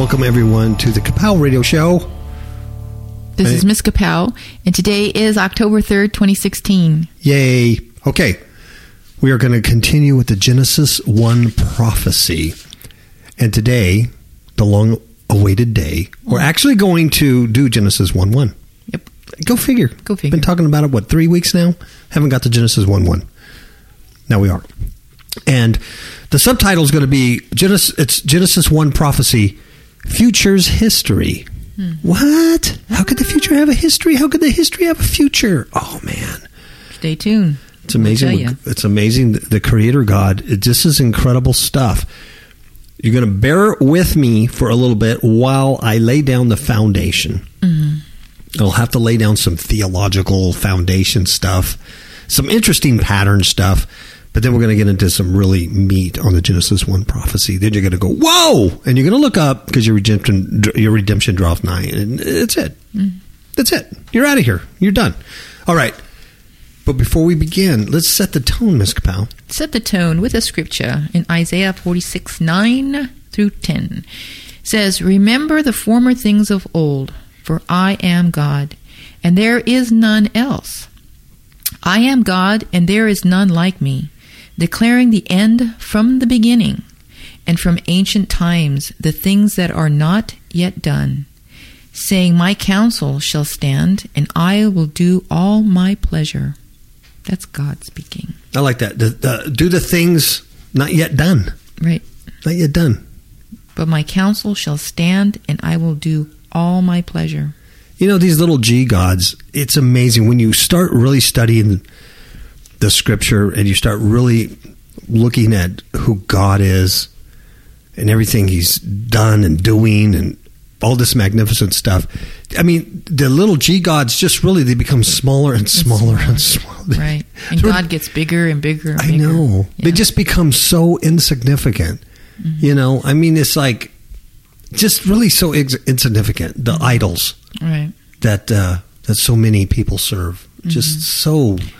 Welcome, everyone, to the Kapow Radio Show. This Hey. is Miss Kapow, and today is October 3rd, 2016. Yay. Okay. We are going to continue with the Genesis 1 prophecy. And today, the long awaited day, we're mm-hmm. actually going to do Genesis 1 1. Yep. Go figure. Go figure. Been talking about it, what, three weeks now? Haven't got to Genesis 1 1. Now we are. And the subtitle is going to be Genesis, it's Genesis 1 prophecy, Future's History. Hmm. What? How could the future have a history? How could the history have a future? Oh, man. Stay tuned. It's amazing. I'll tell ya. It's amazing. The- The Creator God. It, this is incredible stuff. You're going to bear with me for a little bit while I lay down the foundation. I'll have to lay down some theological foundation stuff, some interesting pattern stuff, but then we're going to get into some really meat on the Genesis one prophecy. Then you're going to go, "Whoa!" and you're going to look up because your redemption your redemption draws nigh, and that's it. Mm. That's it. You're out of here. You're done. All right. But before we begin, let's set the tone, Miss Kapow. Set the tone with a scripture in Isaiah 46 9 through 10. It says, Remember the former things of old, for I am God, and there is none else. I am God, and there is none like me, declaring the end from the beginning, and from ancient times the things that are not yet done, saying, My counsel shall stand, and I will do all my pleasure. That's God speaking. I like that. The, the, do the things not yet done. Right. Not yet done. But my counsel shall stand, and I will do all my pleasure. You know, these little G gods, it's amazing when you start really studying the scripture and you start really looking at who God is and everything he's done and doing and all this magnificent stuff. I mean, the little G gods just really they become smaller and smaller and smaller. Right. And God gets bigger and bigger and I bigger. know. They just become so insignificant. Mm-hmm. You know, I mean, it's like just really so ex- insignificant. The mm-hmm. idols Right. that uh, that so many people serve, just mm-hmm. so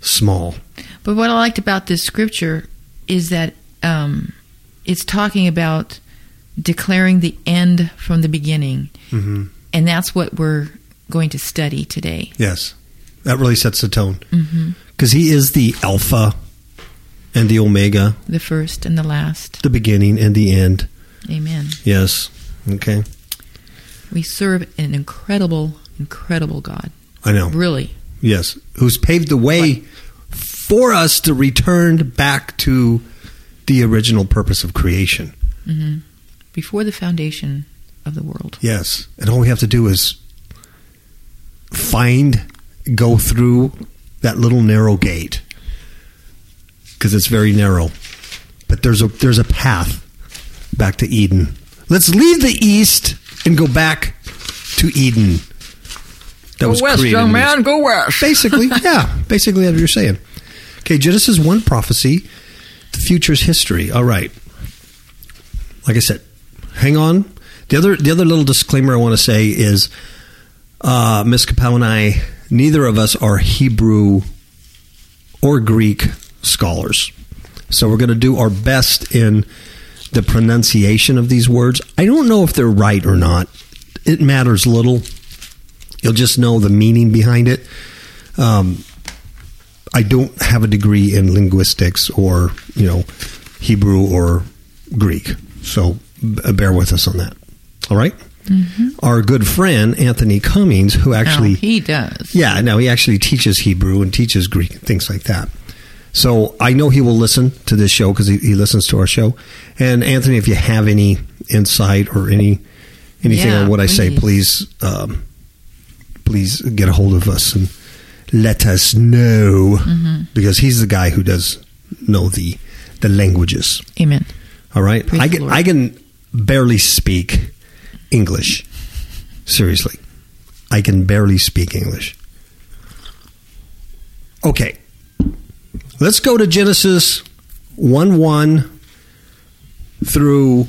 small. But what I liked about this scripture is that um, it's talking about declaring the end from the beginning. hmm And that's what we're going to study today. Yes, that really sets the tone because he is the Alpha and the Omega, The first and the last. the beginning and the end. Amen. Yes. Okay. We serve an incredible, incredible God. I know. Really. Yes, who's paved the way for us to return back to the original purpose of creation. hmm Before the foundation of the world. Yes, and all we have to do is find, go through that little narrow gate because it's very narrow. But there's a there's a path back to Eden. Let's leave the east and go back to Eden. That was created in the east. Go west. Basically, yeah. Basically, that's what you're saying. Okay, Genesis 1 prophecy, the future's history. All right. Like I said, hang on. The other the other little disclaimer I want to say is uh, Miss Kapow and I, neither of us are Hebrew or Greek scholars. So we're going to do our best in the pronunciation of these words. I don't know if they're right or not. It matters little. You'll just know the meaning behind it. Um, I don't have a degree in linguistics or you know Hebrew or Greek, so b- bear with us on that. All right? Our good friend Anthony Cummings, who actually Now, he does. yeah, no, he actually teaches Hebrew and teaches Greek and things like that. So I know he will listen to this show because he, he listens to our show. And Anthony, if you have any insight or any anything Yeah, on what I say, please. please um, please get a hold of us and let us know Mm-hmm. because he's the guy who does know the the languages. Amen. All right, Praise I can I can barely speak English. Seriously, I can barely speak English. Okay, let's go to Genesis one one through.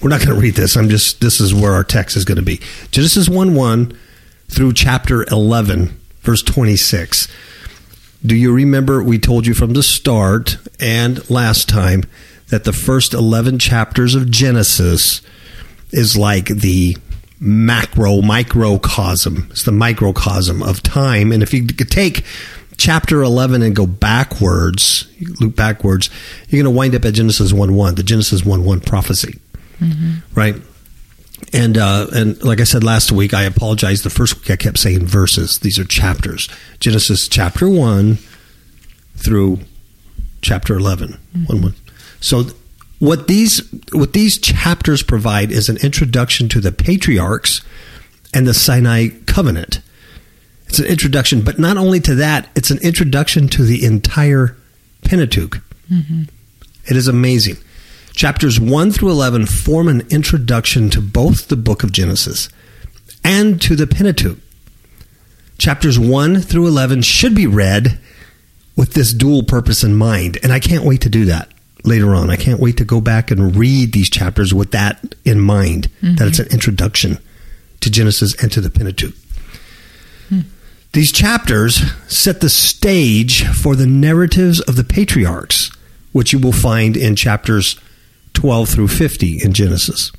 We're not going to read this. I'm just. This is where our text is going to be. Genesis one one through chapter eleven, verse twenty six. Do you remember we told you from the start and last time that the first 11 chapters of Genesis is like the macro microcosm. It's the microcosm of time. And if you could take chapter 11 and go backwards, loop backwards, you're going to wind up at Genesis 1 1, the Genesis 1 1 prophecy. Mm-hmm. Right? And uh, and like I said last week, I apologize. The first week I kept saying verses. These are chapters. Genesis chapter 1 through chapter 11. One, one. So what these what these chapters provide is an introduction to the patriarchs and the Sinai covenant. It's an introduction, but not only to that, it's an introduction to the entire Pentateuch. It is amazing. Chapters 1 through 11 form an introduction to both the book of Genesis and to the Pentateuch. Chapters 1 through 11 should be read with this dual purpose in mind, and I can't wait to do that later on. I can't wait to go back and read these chapters with that in mind, that it's mm-hmm. an introduction to Genesis and to the Pentateuch. Hmm. These chapters set the stage for the narratives of the patriarchs, which you will find in chapters 12 through 50 in Genesis,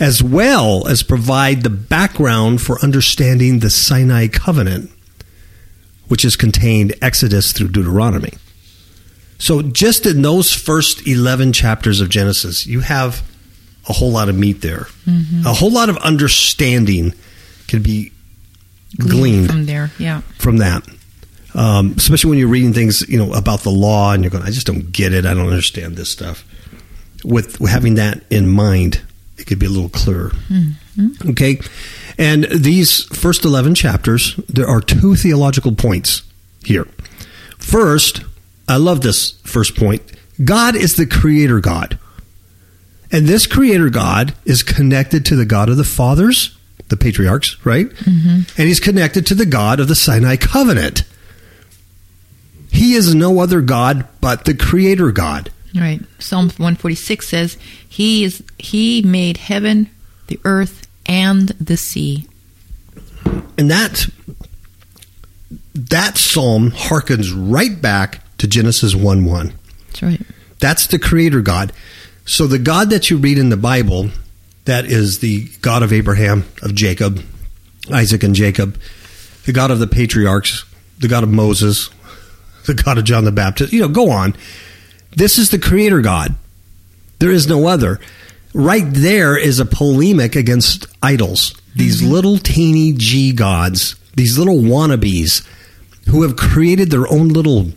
as well as provide the background for understanding the Sinai covenant, which is contained Exodus through Deuteronomy. So, just in those first 11 chapters of Genesis, you have a whole lot of meat there. A whole lot of understanding can be gleaned from there. Yeah. from that. Um, especially when you're reading things, you know, about the law and you're going, I just don't get it. I don't understand this stuff. With having that in mind, it could be a little clearer. Mm-hmm. Okay. And these first 11 chapters, there are two theological points here. First, I love this first point God is the creator God. And this creator God is connected to the God of the fathers, the patriarchs, right? Mm-hmm. And he's connected to the God of the Sinai covenant. He is no other God but the creator God. Right. Psalm 146 says, "He is he made heaven, the earth, and the sea." And that that psalm harkens right back to Genesis 1 1. That's right. That's the creator God. So the God that you read in the Bible, that is the God of Abraham, of Jacob, Isaac and Jacob, the God of the patriarchs, the God of Moses, the God of John the Baptist, you know, go on. This is the creator God. There is no other. Right there is a polemic against idols. These mm-hmm. little teeny G gods, these little wannabes who have created their own little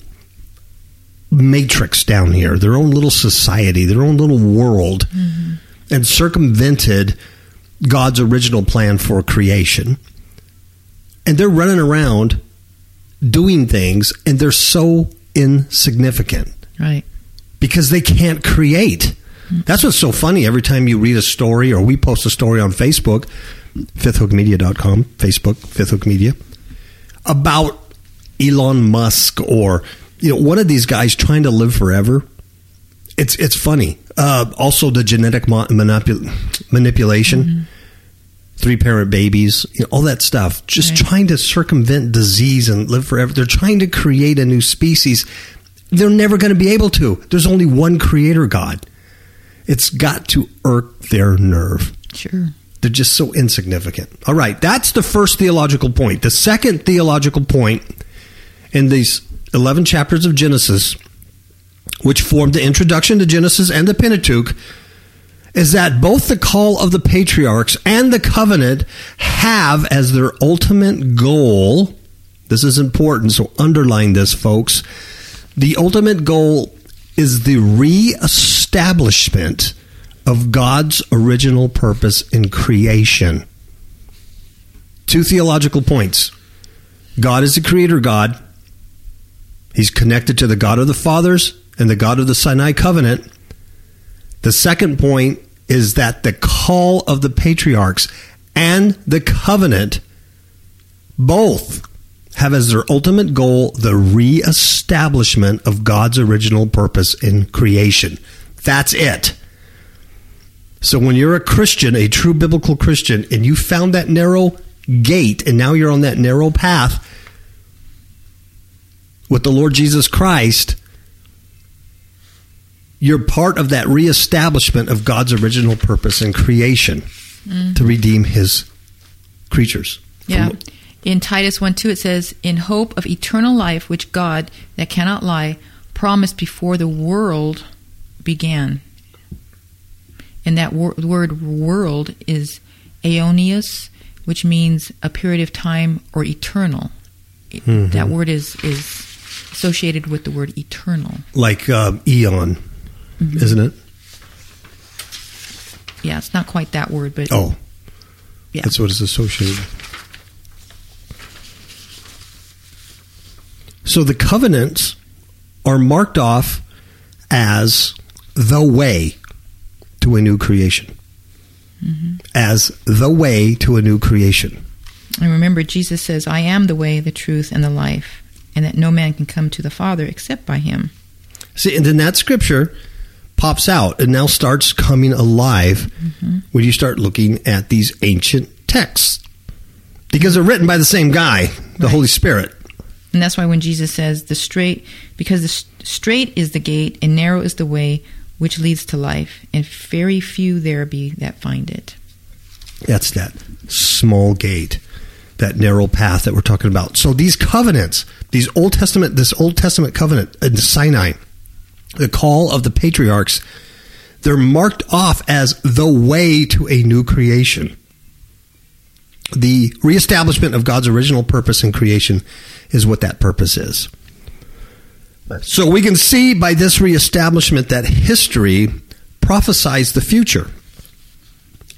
matrix down here, their own little society, their own little world, mm-hmm. and circumvented God's original plan for creation. And they're running around doing things, and they're so insignificant Right. Because they can't create. That's what's so funny. Every time you read a story or we post a story on Facebook, fifthhookmedia.com, Facebook, Fifth Hook Media, about Elon Musk or you know one of these guys trying to live forever. It's it's funny. Uh, also, the genetic mo- manipul- manipulation, three parent babies, you know, all that stuff. Just Right. trying to circumvent disease and live forever. They're trying to create a new species. They're never going to be able to. There's only one creator God. It's got to irk their nerve. Sure. They're just so insignificant. All right, that's the first theological point. The second theological point in these 11 chapters of Genesis, which form the introduction to Genesis and the Pentateuch, is that both the call of the patriarchs and the covenant have as their ultimate goal, this is important, so underline this, folks. The ultimate goal is the reestablishment of God's original purpose in creation. Two theological points God is the creator God, He's connected to the God of the fathers and the God of the Sinai covenant. The second point is that the call of the patriarchs and the covenant both have as their ultimate goal the reestablishment of God's original purpose in creation. That's it. So when you're a Christian, a true biblical Christian, and you found that narrow gate and now you're on that narrow path with the Lord Jesus Christ, you're part of that reestablishment of God's original purpose in creation mm. to redeem his creatures. Yeah. From- In Titus 1 2, it says, In hope of eternal life, which God, that cannot lie, promised before the world began. And that wor- word world is aeonius, which means a period of time or eternal. Mhm. That word is, is associated with the word eternal. like uh, eon, isn't it? Yeah, it's not quite that word, but Oh, Yeah. that's what it's associated. with. So the covenants are marked off as the way to a new creation. Mm-hmm. As the way to a new creation. And remember, Jesus says, I am the way, the truth, and the life, and that no man can come to the Father except by him. See, and then that scripture pops out and now starts coming alive mm-hmm. when you start looking at these ancient texts. Because they're written by the same guy, the Right. Holy Spirit. And that's why when Jesus says, the strait, because the strait is the gate and narrow is the way which leads to life, and very few there be that find it. That's that small gate, that narrow path that we're talking about. So these covenants, these Old Testament, this Old Testament covenant in Sinai, the call of the patriarchs, they're marked off as the way to a new creation. The reestablishment of God's original purpose in creation is what that purpose is. So we can see by this reestablishment that history prophesies the future.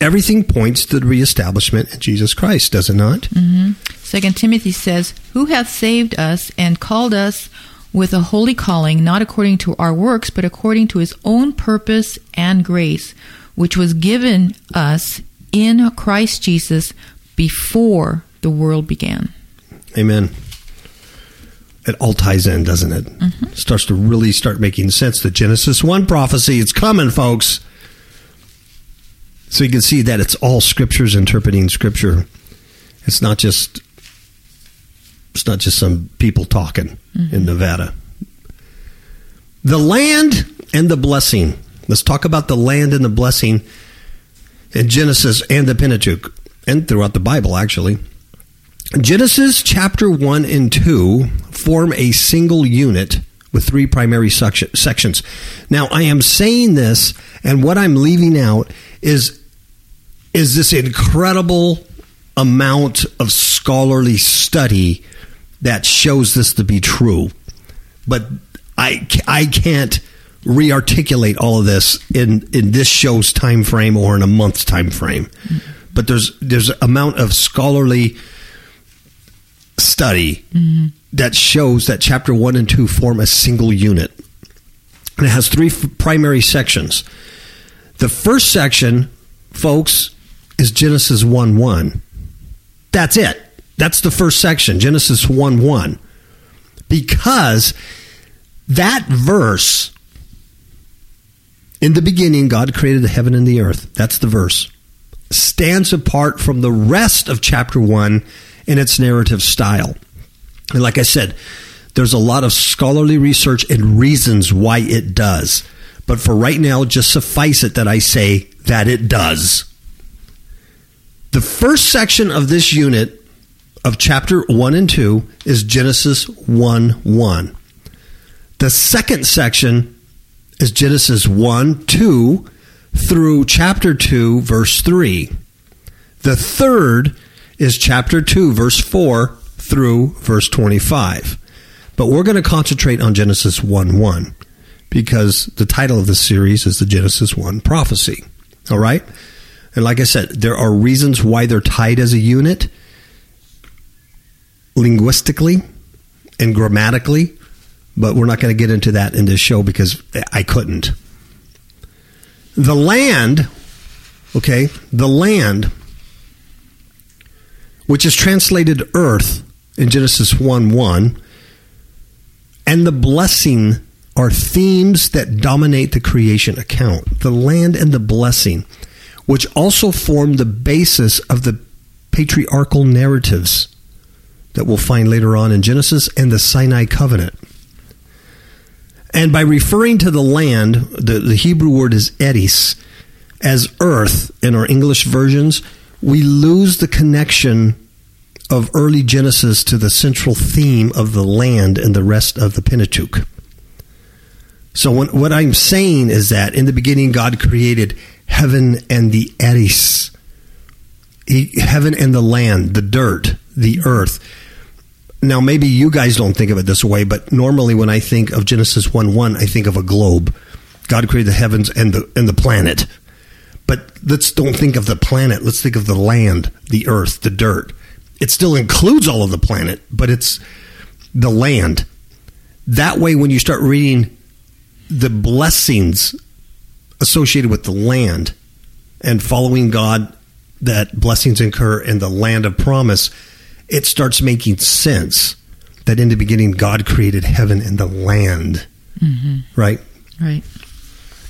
Everything points to the reestablishment in Jesus Christ, does it not? Mm-hmm. Second Timothy says, Who hath saved us and called us with a holy calling, not according to our works, but according to his own purpose and grace, which was given us in Christ Jesus before the world began. Amen. It all ties in, doesn't it? Mm-hmm. Starts to really start making sense. The Genesis 1 prophecy, it's coming, folks. So you can see that it's all scriptures interpreting scripture. It's not just it's not just some people talking in mm-hmm. Nevada. The land and the blessing. Let's talk about the land and the blessing in Genesis and the Pentateuch and throughout the Bible actually. Genesis chapter 1 and 2 form a single unit with three primary sections. Now, I am saying this, and what I'm leaving out is, is this incredible amount of scholarly study that shows this to be true. But I, I can't re-articulate all of this in, in this show's time frame or in a month's time frame. But there's there's amount of scholarly study mm-hmm. that shows that chapter 1 and 2 form a single unit. And it has three f- primary sections. The first section, folks, is Genesis 1 1. That's it. That's the first section, Genesis 1 1. Because that verse, in the beginning, God created the heaven and the earth. That's the verse. Stands apart from the rest of chapter 1 in its narrative style. And like I said, there's a lot of scholarly research and reasons why it does. But for right now, just suffice it that I say that it does. The first section of this unit of chapter 1 and 2 is Genesis 1 1. The second section is Genesis 1 2 through chapter 2, verse 3. The third is chapter 2, verse 4 through verse 25. But we're going to concentrate on Genesis 1 1 because the title of the series is the Genesis 1 prophecy. All right? And like I said, there are reasons why they're tied as a unit linguistically and grammatically, but we're not going to get into that in this show because I couldn't. The land, okay, the land, which is translated earth in Genesis 1 1, and the blessing are themes that dominate the creation account. The land and the blessing, which also form the basis of the patriarchal narratives that we'll find later on in Genesis and the Sinai covenant. And by referring to the land, the, the Hebrew word is eris, as earth in our English versions, we lose the connection of early Genesis to the central theme of the land and the rest of the Pentateuch. So when, what I'm saying is that in the beginning God created heaven and the eris, he, heaven and the land, the dirt, the earth. Now maybe you guys don't think of it this way, but normally when I think of Genesis 1 1, I think of a globe. God created the heavens and the and the planet. But let's don't think of the planet. Let's think of the land, the earth, the dirt. It still includes all of the planet, but it's the land. That way, when you start reading the blessings associated with the land and following God, that blessings incur in the land of promise, it starts making sense that in the beginning God created heaven and the land. Mm-hmm. Right? Right.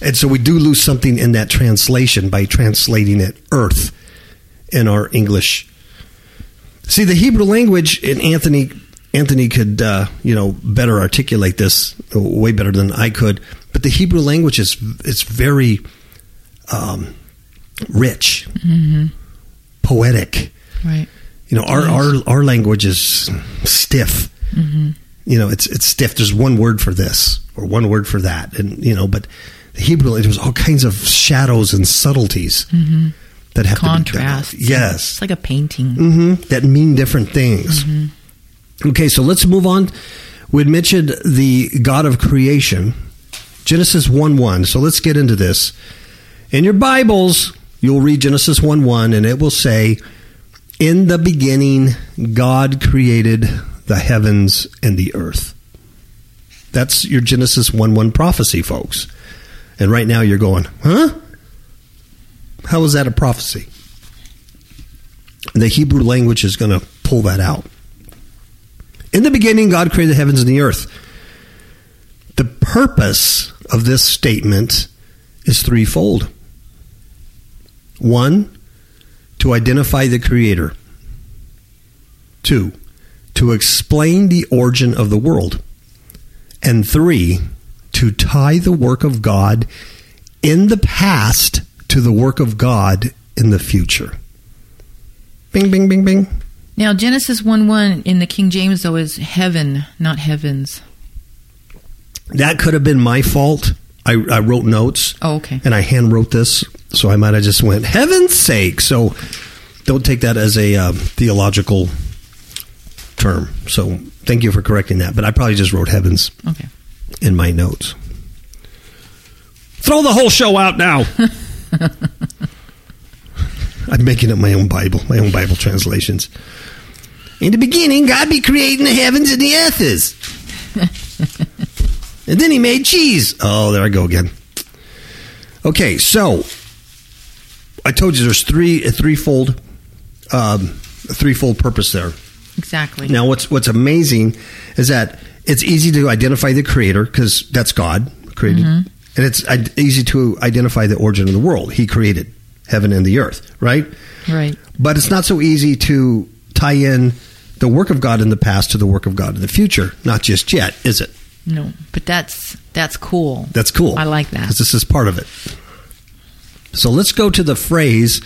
And so we do lose something in that translation by translating it earth in our English. See, the Hebrew language, and Anthony Anthony could uh, you know better articulate this way better than I could. But the Hebrew language is it's very um, rich, Mm-hmm. poetic. Right. You know, our our our language is stiff. Mm-hmm. You know, it's it's stiff. There's one word for this or one word for that, and you know, but the Hebrew language there's all kinds of shadows and subtleties Mm-hmm. that have Contrast. yes It's like a painting. hmm that mean different things. Okay, so let's move on. We had mentioned the God of creation, Genesis 1 1. So let's get into this. In your Bibles, you'll read Genesis 1 1, and it will say, In the beginning, God created the heavens and the earth. That's your Genesis 1 1 prophecy, folks. And right now you're going, huh? How is that a prophecy? The Hebrew language is going to pull that out. In the beginning, God created the heavens and the earth. The purpose of this statement is threefold. One, to identify the Creator. Two, to explain the origin of the world. And three, to tie the work of God in the past to the work of God in the future. Bing, bing, bing, bing. Now, Genesis 1 1 in the King James, though, is heaven, not heavens. That could have been my fault. I, I wrote notes Oh, okay. and I hand wrote this, so I might have just went, heaven's sake. So don't take that as a uh, theological term. So thank you for correcting that. But I probably just wrote heavens Okay. in my notes. Throw the whole show out now. I'm making up my own Bible, my own Bible translations. In the beginning, God be creating the heavens and the earth is. And then he made cheese. Oh, there I go again. Okay, so I told you there's three a threefold um, a threefold purpose there. Exactly. Now, what's what's amazing is that it's easy to identify the creator because that's God created, and it's easy to identify the origin of the world. He created heaven and the earth, right? Right. But it's not so easy to tie in the work of God in the past to the work of God in the future. Not just yet, is it? No, but that's that's cool. That's cool. I like that. because this is part of it. So let's go to the phrase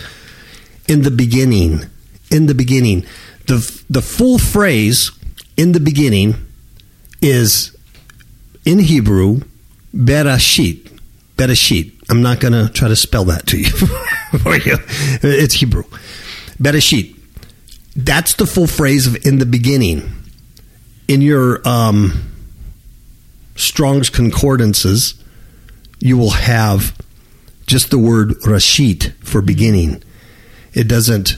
"in the beginning." In the beginning, the the full phrase "in the beginning" is in Hebrew "berashit." Bereshit. I'm not going to try to spell that to you. for you. it's Hebrew. Bereshit. That's the full phrase of "in the beginning." In your um, Strong's concordances, you will have just the word rashit for beginning. It doesn't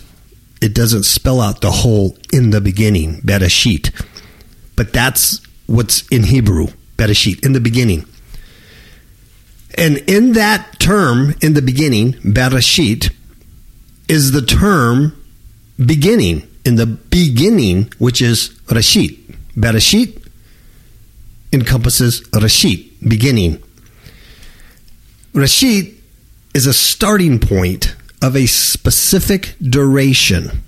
it doesn't spell out the whole in the beginning, bereshit. But that's what's in Hebrew, bereshit, in the beginning. And in that term, in the beginning, bereshit, is the term beginning, in the beginning, which is rashit. Bereshit encompasses Rashit, beginning. Rashit is a starting point of a specific duration.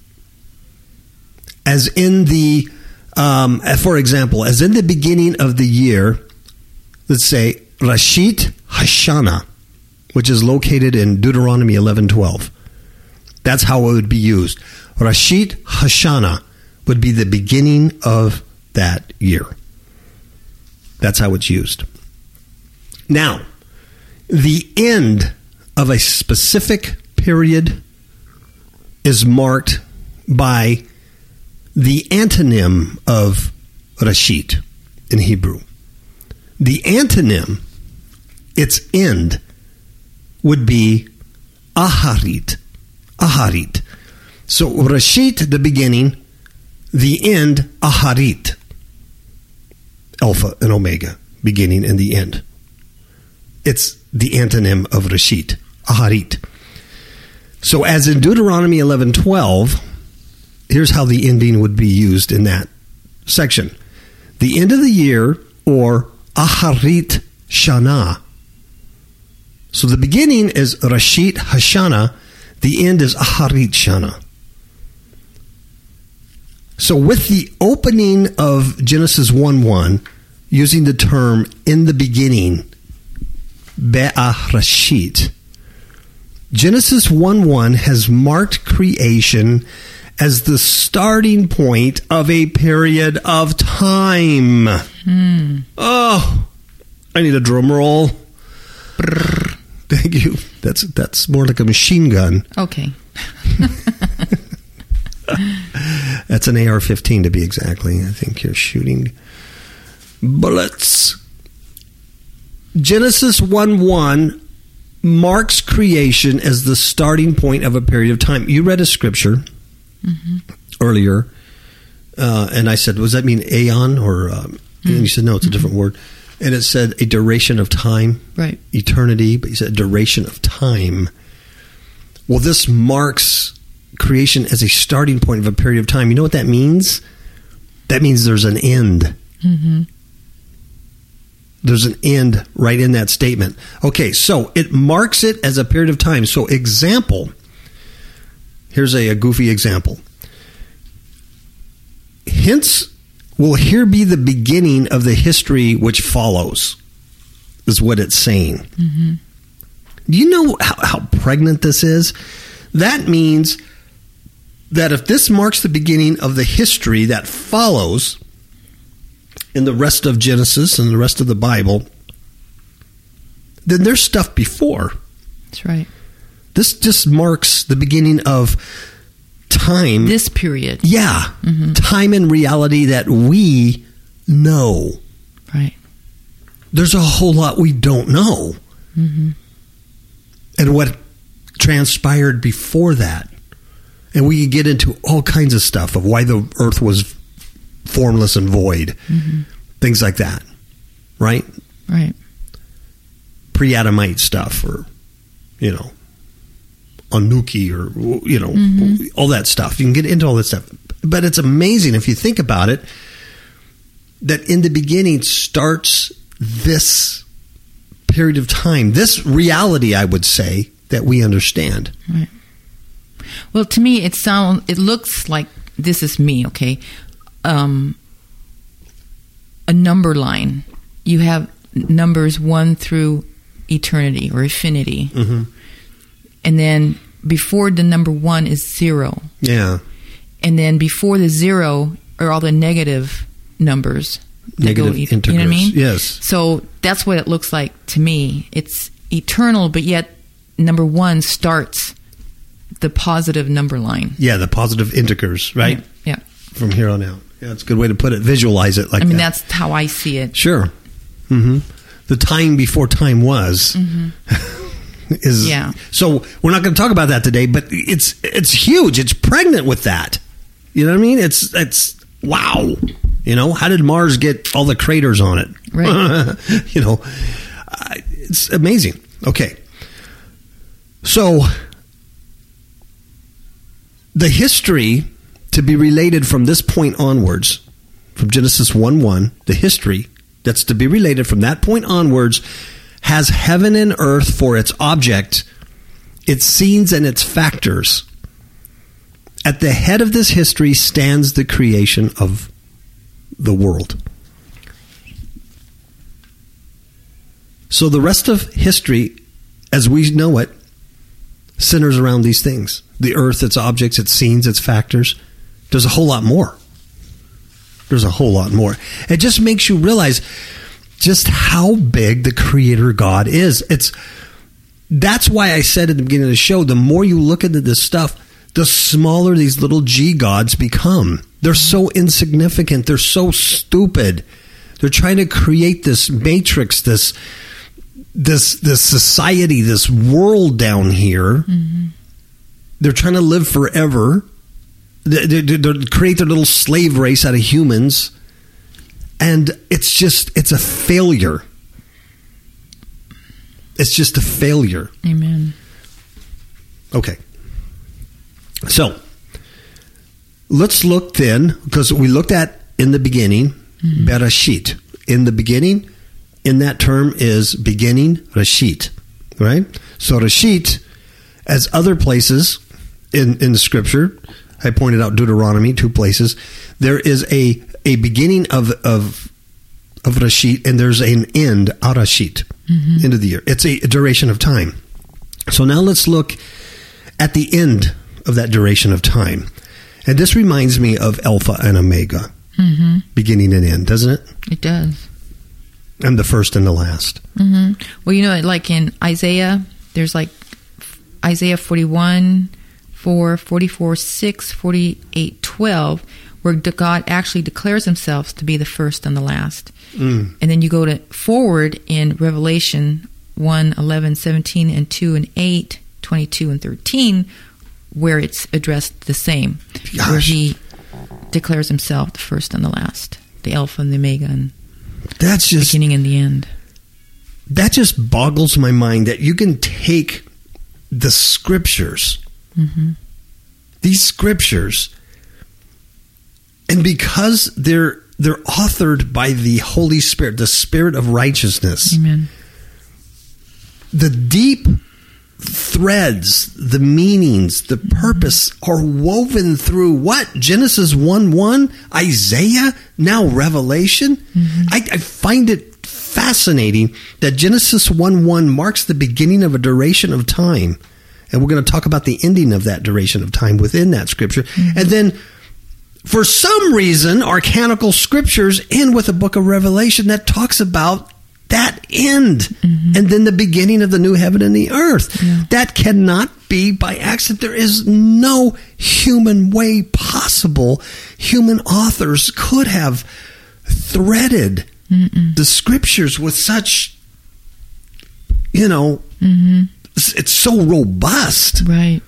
As in the, um, for example, as in the beginning of the year, let's say Rashit Hashana, which is located in Deuteronomy 11:12. That's how it would be used. Rashit Hashana would be the beginning of that year. That's how it's used. Now, the end of a specific period is marked by the antonym of Rashit in Hebrew. The antonym, its end, would be Aharit. Aharit. So Rashit, the beginning, the end, Aharit. Alpha and Omega, beginning and the end. It's the antonym of Rashit, Aharit. So as in Deuteronomy 11:12, here's how the ending would be used in that section. The end of the year or Aharit Shana. So the beginning is Rashit Hashana, the end is Aharit Shana. So with the opening of Genesis 1 1, using the term in the beginning, Be'ah Genesis 1 1 has marked creation as the starting point of a period of time. Hmm. Oh, I need a drum roll. Brrr. Thank you. That's that's more like a machine gun. Okay. That's an AR-15 to be exactly. I think you're shooting bullets. Genesis 1 1 marks creation as the starting point of a period of time. You read a scripture Mm-hmm. earlier, uh, and I said, "Was that mean aeon?" Or um, and you said, "No, it's a different word." And it said a duration of time, Right. eternity, but you said duration of time. Well, this marks creation as a starting point of a period of time. You know what that means? That means there's an end. There's an end right in that statement. Okay, so it marks it as a period of time. So, example here's a, a goofy example. Hence, will here be the beginning of the history which follows, is what it's saying. Mm-hmm. Do you know how, how pregnant this is? That means that if this marks the beginning of the history that follows in the rest of Genesis and the rest of the Bible, then there's stuff before. That's right. This just marks the beginning of time. This period. yeah, Mhm. time and reality that we know. Right. There's a whole lot we don't know. Mm-hmm. and what transpired before that. And we could get into all kinds of stuff of why the earth was formless and void, Mhm. things like that, right? Right. Pre Adamite stuff, or, you know, Anuki, or, you know, Mhm. all that stuff. You can get into all that stuff. But it's amazing if you think about it that in the beginning starts this period of time, this reality, I would say, that we understand. Right. Well, to me, it sounds. It looks like this is me. Okay, um, a number line. You have numbers one through eternity or infinity, Mm-hmm. and then before the number one is zero, Yeah. and then before the zero are all the negative numbers. go Negative e- integers. You know what I mean? Yes. So that's what it looks like to me. It's eternal, but yet number one starts the positive number line. Yeah, the positive integers, right? Yeah. From here on out. Yeah, it's a good way to put it. Visualize it like that. I mean, that. that's how I see it. Sure. hmm The time before time was. is Yeah. So we're not going to talk about that today, but it's it's huge. It's pregnant with that. You know what I mean? It's it's wow. You know, how did Mars get all the craters on it? Right. you know, uh, it's amazing. Okay. So the history to be related from this point onwards, from Genesis 1 1, the history that's to be related from that point onwards has heaven and earth for its object, its scenes, and its factors. At the head of this history stands the creation of the world. So the rest of history, as we know it, centers around these things the earth, its objects, its scenes, its factors. There's a whole lot more. There's a whole lot more. It just makes you realize just how big the creator God is. It's that's why I said at the beginning of the show, the more you look into this stuff, the smaller these little G gods become. They're so insignificant. They're so stupid. They're trying to create this matrix, this this this society, this world down here. Mm-hmm. They're trying to live forever. They, they, they create their little slave race out of humans, and it's just it's a failure. It's just a failure. Amen. Okay. So let's look then, because we looked at in the beginning, mm-hmm. Bereshit. In the beginning, in that term is beginning, Rashit. Right? So Rashit, as other places in, in the scripture, I pointed out Deuteronomy, two places, there is a, a beginning of, of, of Rashit and there's an end, Arashit, mm-hmm. end of the year. It's a duration of time. So now let's look at the end of that duration of time. And this reminds me of Alpha and Omega, mm-hmm. beginning and end, doesn't it? It does. And the first and the last. Mm-hmm. Well, you know, like in Isaiah, there's like Isaiah 41, 4, 44, 6, 48, 12, where God actually declares himself to be the first and the last. Mm. And then you go to forward in Revelation 1, 11, 17, and 2 and 8, 22 and 13, where it's addressed the same, Gosh. where he declares himself the first and the last, the Alpha and the Omega, and that's just beginning and the end. That just boggles my mind that you can take the scriptures, mm-hmm. these scriptures, and because they're they're authored by the Holy Spirit, the Spirit of righteousness. Amen. The deep threads, the meanings, the purpose are woven through what? Genesis 1 1, Isaiah, now Revelation. Mm-hmm. I, I, find it fascinating that Genesis 1 1 marks the beginning of a duration of time. And we're going to talk about the ending of that duration of time within that scripture. Mm-hmm. And then for some reason, our canonical scriptures end with a book of Revelation that talks about that end mm-hmm. and then the beginning of the new heaven and the earth. Yeah. That cannot be by accident. There is no human way possible. Human authors could have threaded Mm-mm. the scriptures with such, you know, mm-hmm. It's, so robust. Right.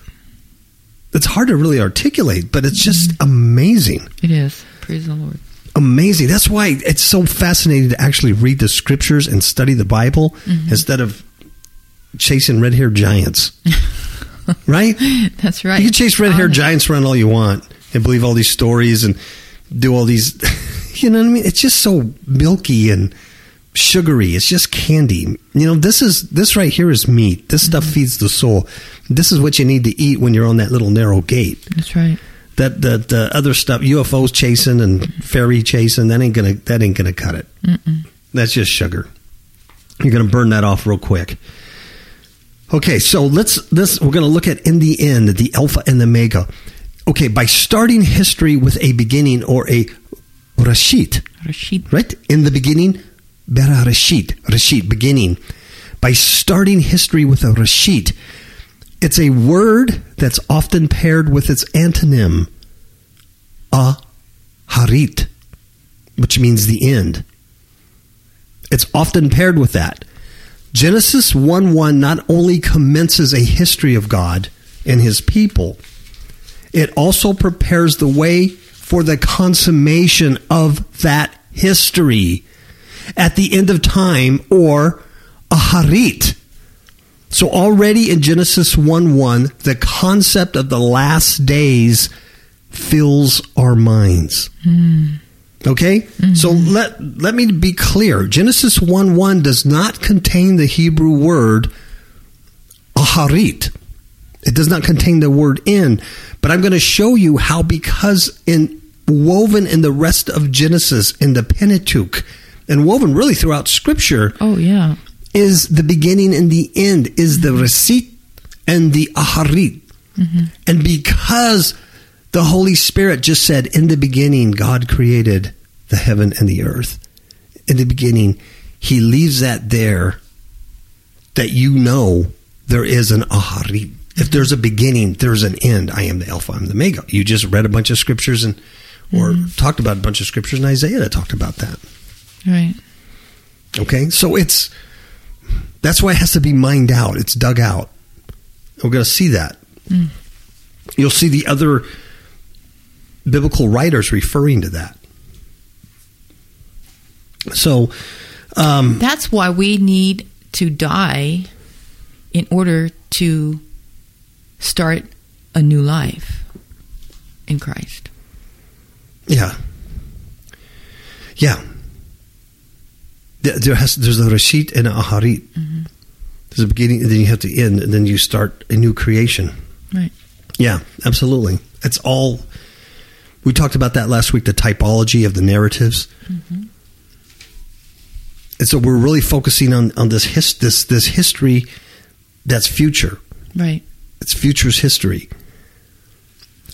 It's hard to really articulate, but it's just mm-hmm. amazing. It is. Praise the Lord amazing. That's why it's so fascinating to actually read the scriptures and study the Bible mm-hmm. instead of chasing red haired giants. right? That's right. You can chase red haired giants around all you want and believe all these stories and do all these, you know what I mean? It's just so milky and sugary. It's just candy. You know, this is, this right here is meat. This mm-hmm. stuff feeds the soul. This is what you need to eat when you're on that little narrow gate. That's right that that the other stuff UFOs chasing and fairy chasing that ain't gonna that ain't gonna cut it. Mm-mm. That's just sugar. You're gonna burn that off real quick. Okay, so let's this we're gonna look at in the end the alpha and the omega. Okay, by starting history with a beginning or a rashit, rashit, right in the beginning, bera rashit, rashit beginning. By starting history with a rashit, it's a word that's often paired with its antonym, a harit, which means the end. It's often paired with that. Genesis 1 1 not only commences a history of God and his people, it also prepares the way for the consummation of that history at the end of time or a harit so already in Genesis 1 1, the concept of the last days fills our minds. Mm. Okay? Mm-hmm. So let, let me be clear. Genesis 1 1 does not contain the Hebrew word aharit. It does not contain the word in. But I'm going to show you how, because in woven in the rest of Genesis, in the Pentateuch, and woven really throughout Scripture. Oh, yeah is the beginning and the end, is the mm-hmm. rashit and the aharit. Mm-hmm. And because the Holy Spirit just said, in the beginning, God created the heaven and the earth. In the beginning, He leaves that there that you know there is an aharit. If there's a beginning, there's an end. I am the Alpha, I'm the Omega. You just read a bunch of scriptures and or mm-hmm. talked about a bunch of scriptures in Isaiah that talked about that. Right. Okay, so it's that's why it has to be mined out. It's dug out. We're going to see that. You'll see the other biblical writers referring to that. So, um, That's why we need to die in order to start a new life in Christ. yeah, yeah. There has there's a rashit and a aharit. Mm-hmm. There's a beginning, and then you have to end, and then you start a new creation. Right. Yeah, absolutely. It's all. We talked about that last week. The typology of the narratives. Mm-hmm. And so we're really focusing on on this his, this this history that's future. Right. It's future's history.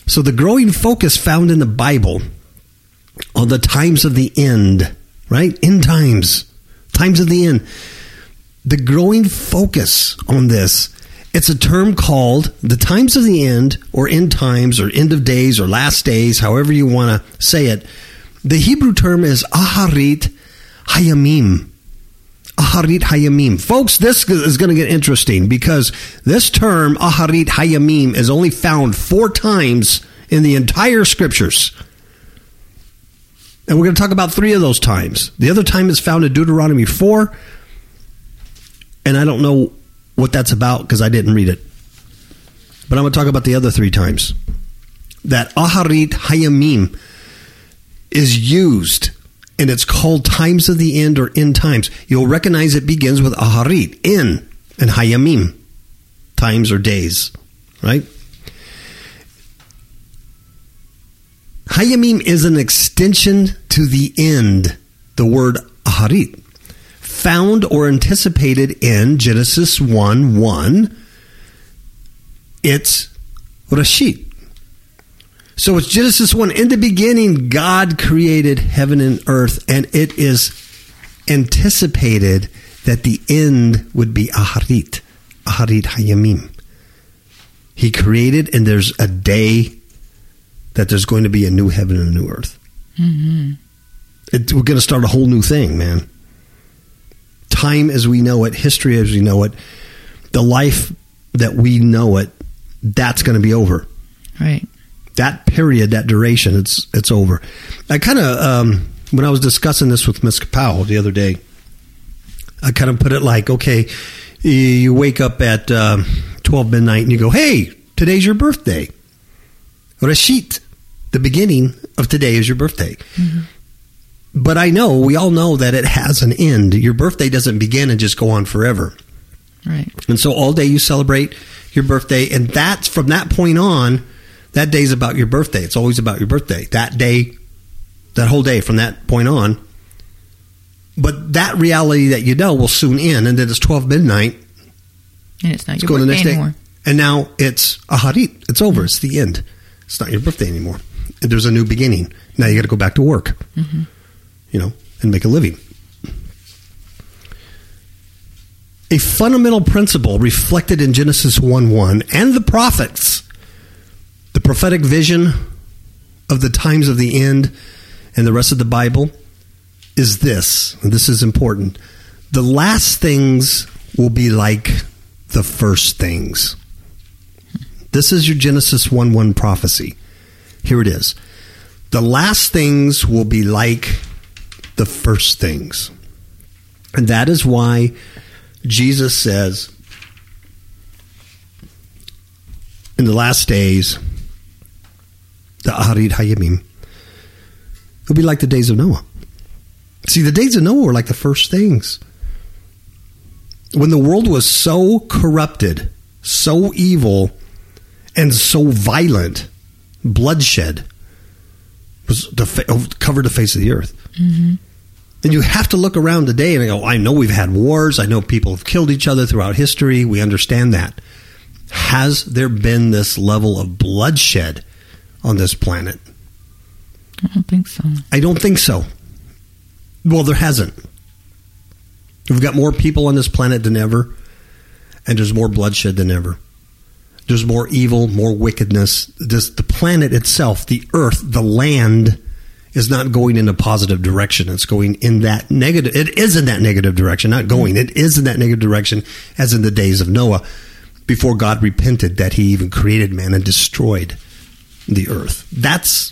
So the growing focus found in the Bible on the times of the end, right? End times, times of the end. The growing focus on this, it's a term called the times of the end, or end times, or end of days, or last days, however you want to say it. The Hebrew term is Aharit Hayamim. Aharit Hayamim. Folks, this is going to get interesting because this term, Aharit Hayamim, is only found four times in the entire scriptures. And we're going to talk about three of those times. The other time is found in Deuteronomy 4. And I don't know what that's about because I didn't read it. But I'm going to talk about the other three times. That Aharit Hayamim is used and it's called times of the end or end times. You'll recognize it begins with Aharit, in, and Hayamim, times or days, right? Hayamim is an extension to the end, the word Aharit, found or anticipated in Genesis 1 1. It's Rashit. So it's Genesis 1. In the beginning, God created heaven and earth, and it is anticipated that the end would be Aharit, Aharit Hayamim. He created, and there's a day that there's going to be a new heaven and a new earth. It, we're going to start a whole new thing, man. Time as we know it, history as we know it, the life that we know it, that's going to be over Right. that period, that duration, it's it's over. I kind of um, when I was discussing this with Miss Powell the other day, I kind of put it like, okay, you wake up at um, twelve midnight and you go, hey, today's your birthday. Rashit, the beginning of today is your birthday. Mm-hmm. But I know we all know that it has an end. Your birthday doesn't begin and just go on forever. Right. And so all day you celebrate your birthday, and that's from that point on, that day's about your birthday. It's always about your birthday. That day, that whole day from that point on. But that reality that you know will soon end, and then it's 12 midnight. And it's not It's your going the next anymore. day. And now it's aharit. It's over. Mm-hmm. It's the end. It's not your birthday anymore. There's a new beginning. Now you got to go back to work, mm-hmm. you know, and make a living. A fundamental principle reflected in Genesis 1 1 and the prophets, the prophetic vision of the times of the end and the rest of the Bible, is this. And this is important. The last things will be like the first things. This is your Genesis 1 1 prophecy. Here it is. The last things will be like the first things. And that is why Jesus says in the last days, the Aharit Hayamim, it'll be like the days of Noah. See, the days of Noah were like the first things. When the world was so corrupted, so evil, and so violent, bloodshed was the fa- oh, covered the face of the earth. Mm-hmm. And you have to look around today and go, I know we've had wars. I know people have killed each other throughout history. We understand that. Has there been this level of bloodshed on this planet? I don't think so. I don't think so. Well, there hasn't. We've got more people on this planet than ever, and there's more bloodshed than ever. There's more evil, more wickedness. This, the planet itself, the earth, the land, is not going in a positive direction. It's going in that negative. It is in that negative direction, not going. It is in that negative direction, as in the days of Noah, before God repented that He even created man and destroyed the earth. That's.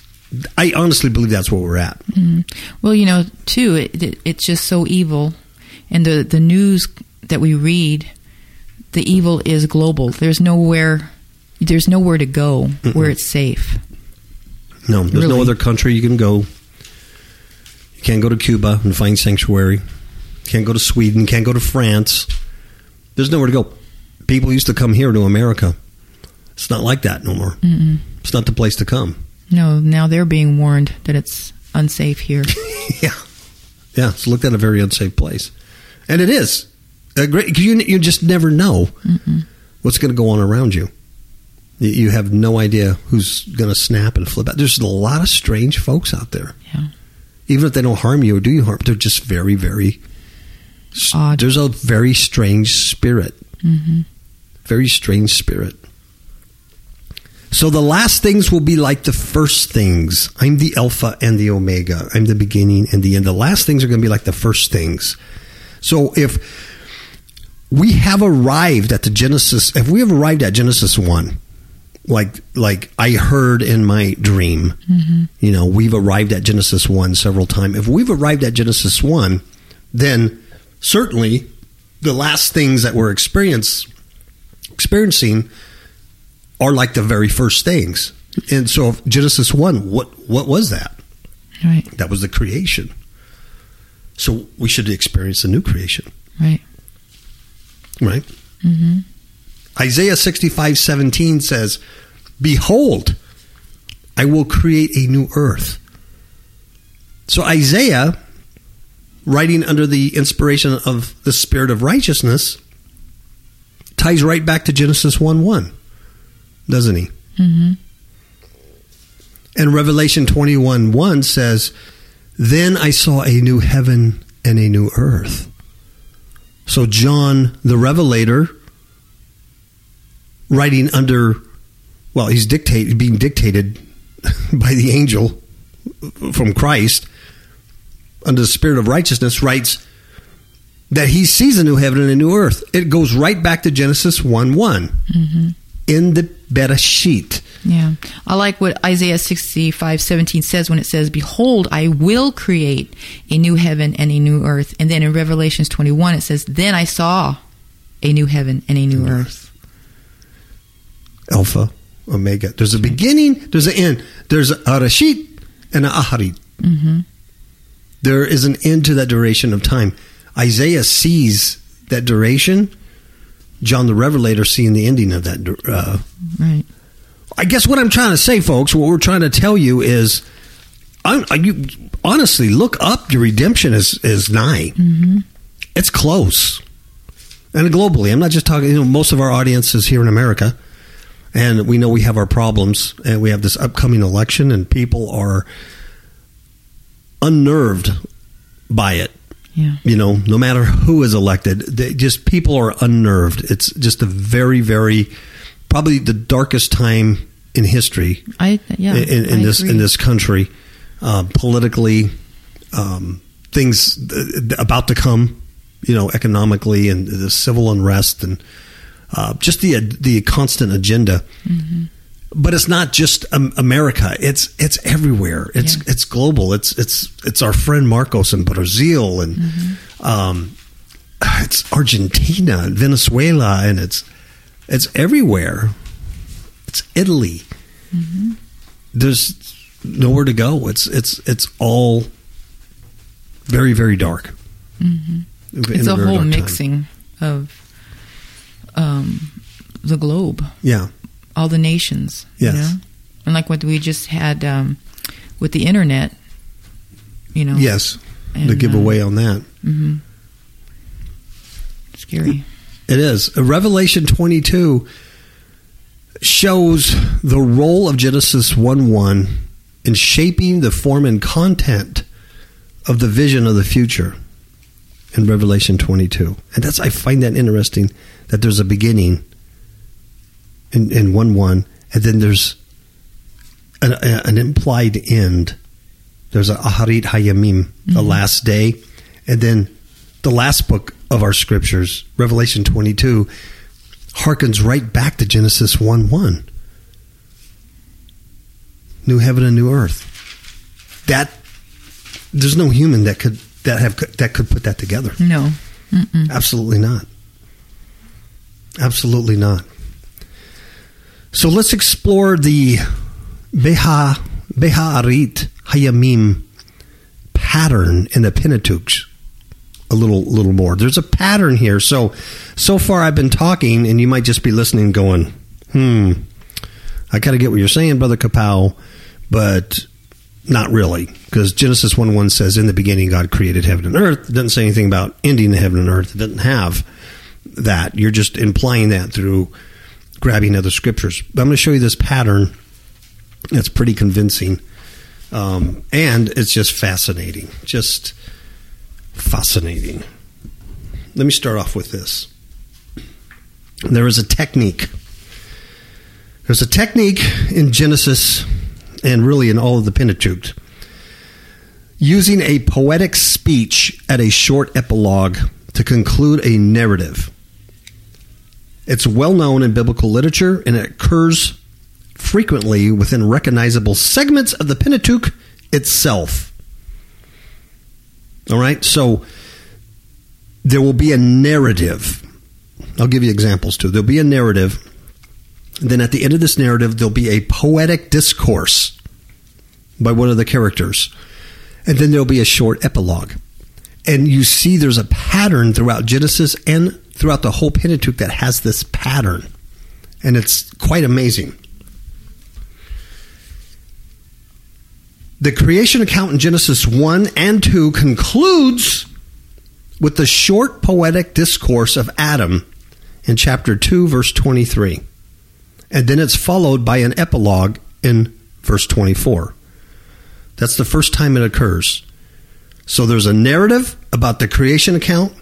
I honestly believe that's where we're at. Mm-hmm. Well, you know, too, it, it, it's just so evil, and the the news that we read, the evil is global. There's nowhere, there's nowhere to go where it's safe. No, there's no other country you can go. You can't go to Cuba and find sanctuary. You Can't go to Sweden. Can't go to France. There's nowhere to go. People used to come here to America. It's not like that no more. Mm-mm. It's not the place to come. No, now they're being warned that it's unsafe here. yeah, yeah. It's looked at a very unsafe place, and it is. Great. 'cause You you just never know what's going to go on around you. You- have no idea who's going to snap and flip out. There's a lot of strange folks out there. Yeah. even if they don't harm you or do you harm, they're just very, very Odd. There's a very strange spirit, hmm very strange spirit. So the last things will be like the first things. I'm the Alpha and the Omega. I'm the beginning and the end. The last things are going to be like the first things. So if we have arrived at the Genesis, if we have arrived at Genesis one, like like I heard in my dream, mm-hmm. you know, we've arrived at Genesis one several times. If we've arrived at Genesis one, then certainly the last things that we're experience, experiencing are like the very first things. And so Genesis one, what what was that? Right. That was the creation. So we should experience the new creation, Right. Right? hmm Isaiah 65 17 says, Behold, I will create a new earth. So Isaiah, writing under the inspiration of the Spirit of righteousness, ties right back to Genesis 1 1, doesn't he? hmm And Revelation 21 1 says, Then I saw a new heaven and a new earth. So John the Revelator, writing under, well, he's dictate, being dictated by the angel from Christ under the Spirit of righteousness, writes that he sees a new heaven and a new earth. It goes right back to Genesis 1 1 hmm in the Bereshit. Yeah. I like what Isaiah 65 17 says when it says, Behold, I will create a new heaven and a new earth. And then in Revelations 21, it says, Then I saw a new heaven and a new earth. Alpha, Omega. There's a beginning, there's an end. There's a Arashit and a Aharit. hmm There is an end to that duration of time. Isaiah sees that duration. John the Revelator seeing the ending of that. Uh, Right. I guess what I'm trying to say, folks, what we're trying to tell you is, I'm, I, you, honestly, look up. Your redemption is is nigh. hmm It's close, and globally. I'm not just talking. You know, most of our audience is here in America, and we know we have our problems, and we have this upcoming election, and people are unnerved by it. Yeah. You know, no matter who is elected, they just people are unnerved. It's just a very, very, probably the darkest time in history I, yeah. in, in I this agree. in this country, uh, politically, um, things th- about to come, you know, economically and the civil unrest and uh, just the the constant agenda. Mm-hmm. But it's not just um, America; it's it's everywhere. It's Yeah. it's global. It's it's it's our friend Marcos in Brazil and Mm-hmm. um, it's Argentina and Venezuela and it's it's everywhere. It's Italy Mm-hmm. there's nowhere to go. It's it's it's all very very dark. Mhm. In It's a very whole dark time. mixing of um, the globe, Yeah, all the nations. Yes. You know? And like what we just had um, with the internet, you know. yes, And, the giveaway uh, on that. scary. It is. Revelation 22 shows the role of Genesis 1 1 in shaping the form and content of the vision of the future in Revelation 22. And that's, I find that interesting that there's a beginning in, in 1 1, and then there's an, an implied end. There's a Aharit Hayamim, the mm-hmm. last day, and then the last book of our scriptures, Revelation 22, harkens right back to Genesis 1 1. New heaven and new earth. That there's no human that could that have that could put that together. No. Mm-mm. Absolutely not. Absolutely not. So let's explore the Beha Be'aharit Hayamim pattern in the Pentateuch a little little more. There's a pattern here. So so far I've been talking and you might just be listening going, "Hmm, I kind of get what you're saying, brother Kapow, but not really, because Genesis 1 1 says, In the beginning, God created heaven and earth. It doesn't say anything about ending the heaven and earth. It doesn't have that. You're just implying that through grabbing other scriptures. But I'm going to show you this pattern that's pretty convincing. Um, and it's just fascinating. Just fascinating. Let me start off with this. There is a technique. There's a technique in Genesis and really in all of the Pentateuch using a poetic speech at a short epilogue to conclude a narrative. It's well known in biblical literature and it occurs frequently within recognizable segments of the Pentateuch itself. All right, so there will be a narrative. I'll give you examples too. There'll be a narrative. Then at the end of this narrative, there'll be a poetic discourse by one of the characters. And then there'll be a short epilogue. And you see there's a pattern throughout Genesis and throughout the whole Pentateuch that has this pattern. And it's quite amazing. The creation account in Genesis 1 and 2 concludes with the short poetic discourse of Adam in chapter 2, verse 23. And then it's followed by an epilogue in verse 24. That's the first time it occurs. So there's a narrative about the creation account,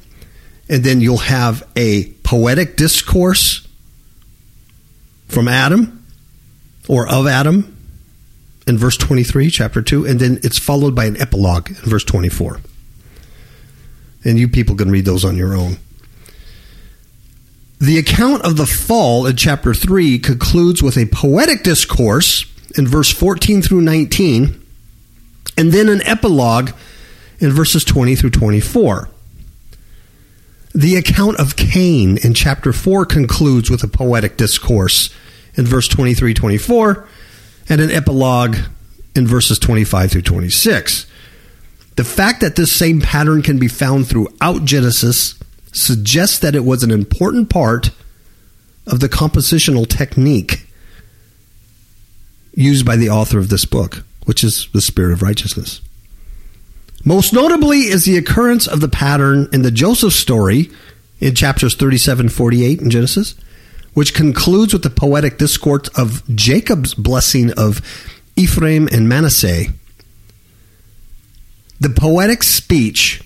and then you'll have a poetic discourse from Adam or of Adam in verse 23, chapter 2, and then it's followed by an epilogue in verse 24. And you people can read those on your own. The account of the fall in chapter 3 concludes with a poetic discourse in verse 14 through 19, and then an epilogue in verses 20 through 24. The account of Cain in chapter 4 concludes with a poetic discourse in verse 23 24, and an epilogue in verses 25 through 26. The fact that this same pattern can be found throughout Genesis suggests that it was an important part of the compositional technique used by the author of this book, which is the Spirit of Righteousness. Most notably is the occurrence of the pattern in the Joseph story in chapters 37 48 in Genesis, which concludes with the poetic discourse of Jacob's blessing of Ephraim and Manasseh. The poetic speech,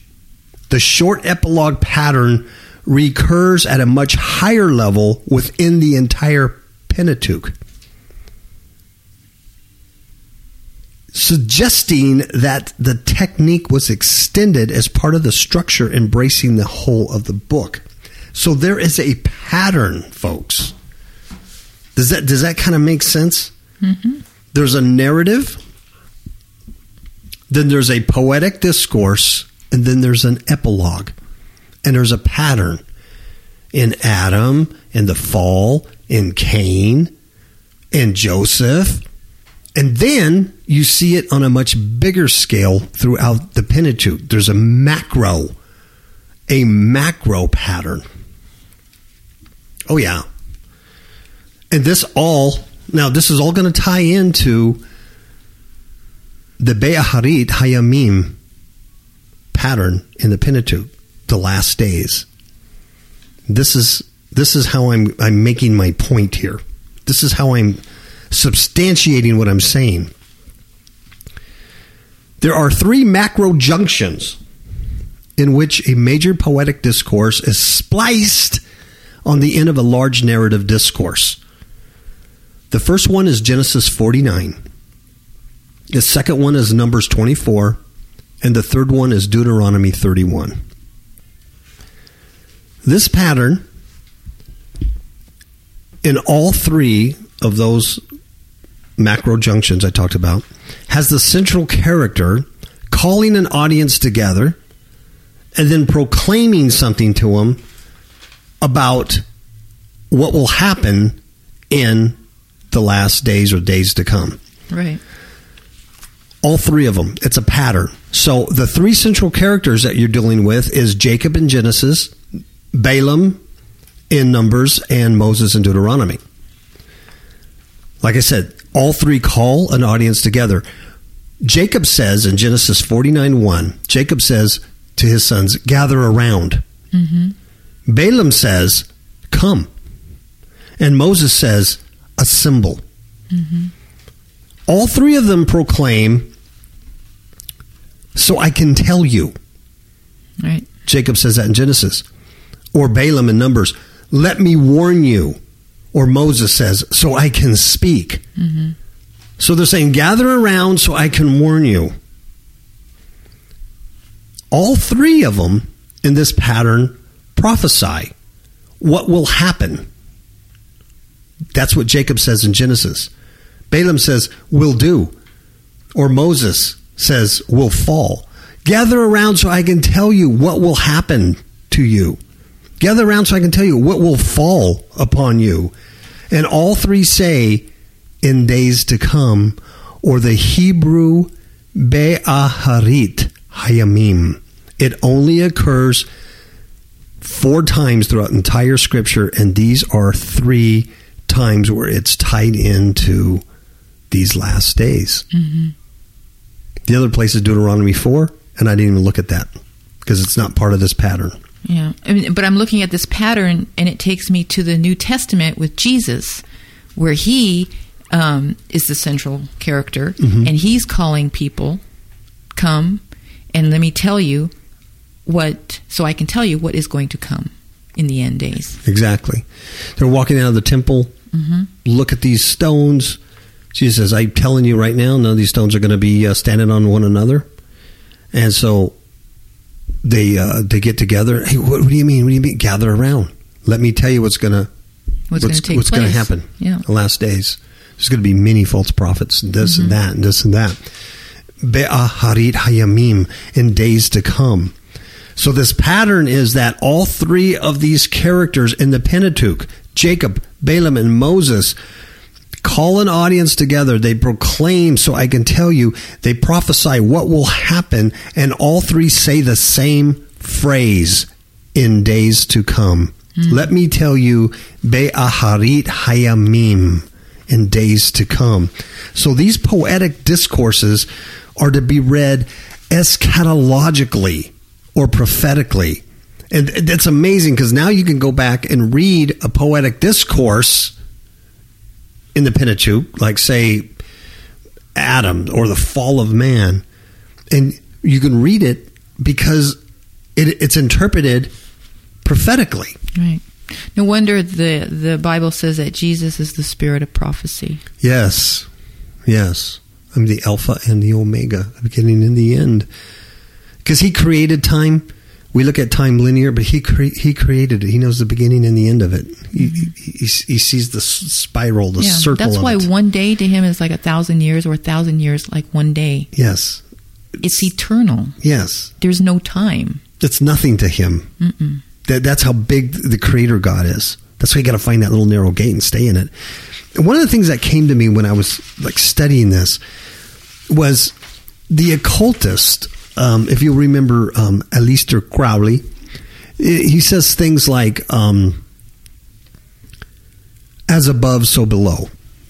the short epilogue pattern, recurs at a much higher level within the entire Pentateuch. Suggesting that the technique was extended as part of the structure embracing the whole of the book. So there is a pattern, folks. Does that does that kind of make sense? Mm-hmm. There's a narrative, then there's a poetic discourse, and then there's an epilogue, and there's a pattern in Adam, in the fall, in Cain, in Joseph, and then you see it on a much bigger scale throughout the Pentateuch. There's a macro, a macro pattern. Oh, yeah. And this all, now, this is all going to tie into the Be'aharit Hayamim pattern in the Pentateuch, the last days. This is this is how I'm I'm making my point here. This is how I'm substantiating what I'm saying. There are three macro junctions in which a major poetic discourse is spliced on the end of a large narrative discourse. The first one is Genesis 49. The second one is Numbers 24. And the third one is Deuteronomy 31. This pattern, in all three of those macro junctions I talked about, has the central character calling an audience together and then proclaiming something to them about what will happen in the last days or days to come. Right. All three of them. It's a pattern. So the three central characters that you're dealing with is Jacob in Genesis, Balaam in Numbers, and Moses in Deuteronomy. Like I said, all three call an audience together. Jacob says in Genesis 49 1, Jacob says to his sons, gather around. Mm-hmm. Balaam says, come. And Moses says, assemble. Mm-hmm. All three of them proclaim, so I can tell you. Right. Jacob says that in Genesis. Or Balaam in Numbers, let me warn you. Or Moses says, so I can speak. Mm-hmm. So they're saying, gather around so I can warn you. All three of them in this pattern prophesy what will happen. That's what Jacob says in Genesis. Balaam says, will do. Or Moses says, will fall. Gather around so I can tell you what will happen to you. Gather around so I can tell you what will fall upon you. And all three say, in days to come, or the Hebrew Be'aharit Hayamim. It only occurs four times throughout entire scripture, and these are three times where it's tied into these last days. Mm-hmm. The other place is Deuteronomy 4, and I didn't even look at that because it's not part of this pattern. Yeah, I mean, but I'm looking at this pattern, and it takes me to the New Testament with Jesus, where he um, is the central character, mm-hmm. and he's calling people, come, and let me tell you what, so I can tell you what is going to come in the end days. Exactly. They're walking out of the temple. Mm-hmm. Look at these stones. Jesus says, I'm telling you right now, none of these stones are going to be uh, standing on one another. And so they uh, they get together. Hey, what, what, do you mean? What do you mean? Gather around. Let me tell you what's going to what's, what's going to happen. Yeah, the last days. There's going to be many false prophets, and this mm-hmm. and that, and this and that. Be'aharit hayamim in days to come. So this pattern is that all three of these characters in the Pentateuch, Jacob, Balaam, and Moses, call an audience together. They proclaim, so I can tell you, they prophesy what will happen, and all three say the same phrase in days to come. Mm. Let me tell you, Be'aharit Hayamim, in days to come. So these poetic discourses are to be read eschatologically or prophetically. And that's amazing because now you can go back and read a poetic discourse in the Pentateuch, like say Adam or the fall of man, and you can read it because it, it's interpreted prophetically. Right. No wonder the the Bible says that Jesus is the spirit of prophecy. Yes, yes. I'm the Alpha and the Omega, the beginning and the end. Because He created time we look at time linear, but he cre- he created it. He knows the beginning and the end of it. He, mm-hmm. he, he sees the spiral, the yeah, circle. That's why it. one day to him is like a thousand years, or a thousand years like one day. Yes, it's, it's eternal. Yes, there's no time. It's nothing to him. That, that's how big the Creator God is. That's why you got to find that little narrow gate and stay in it. And one of the things that came to me when I was like studying this was the occultist um, if you remember um, Aleister Crowley, he says things like, um, as above, so below.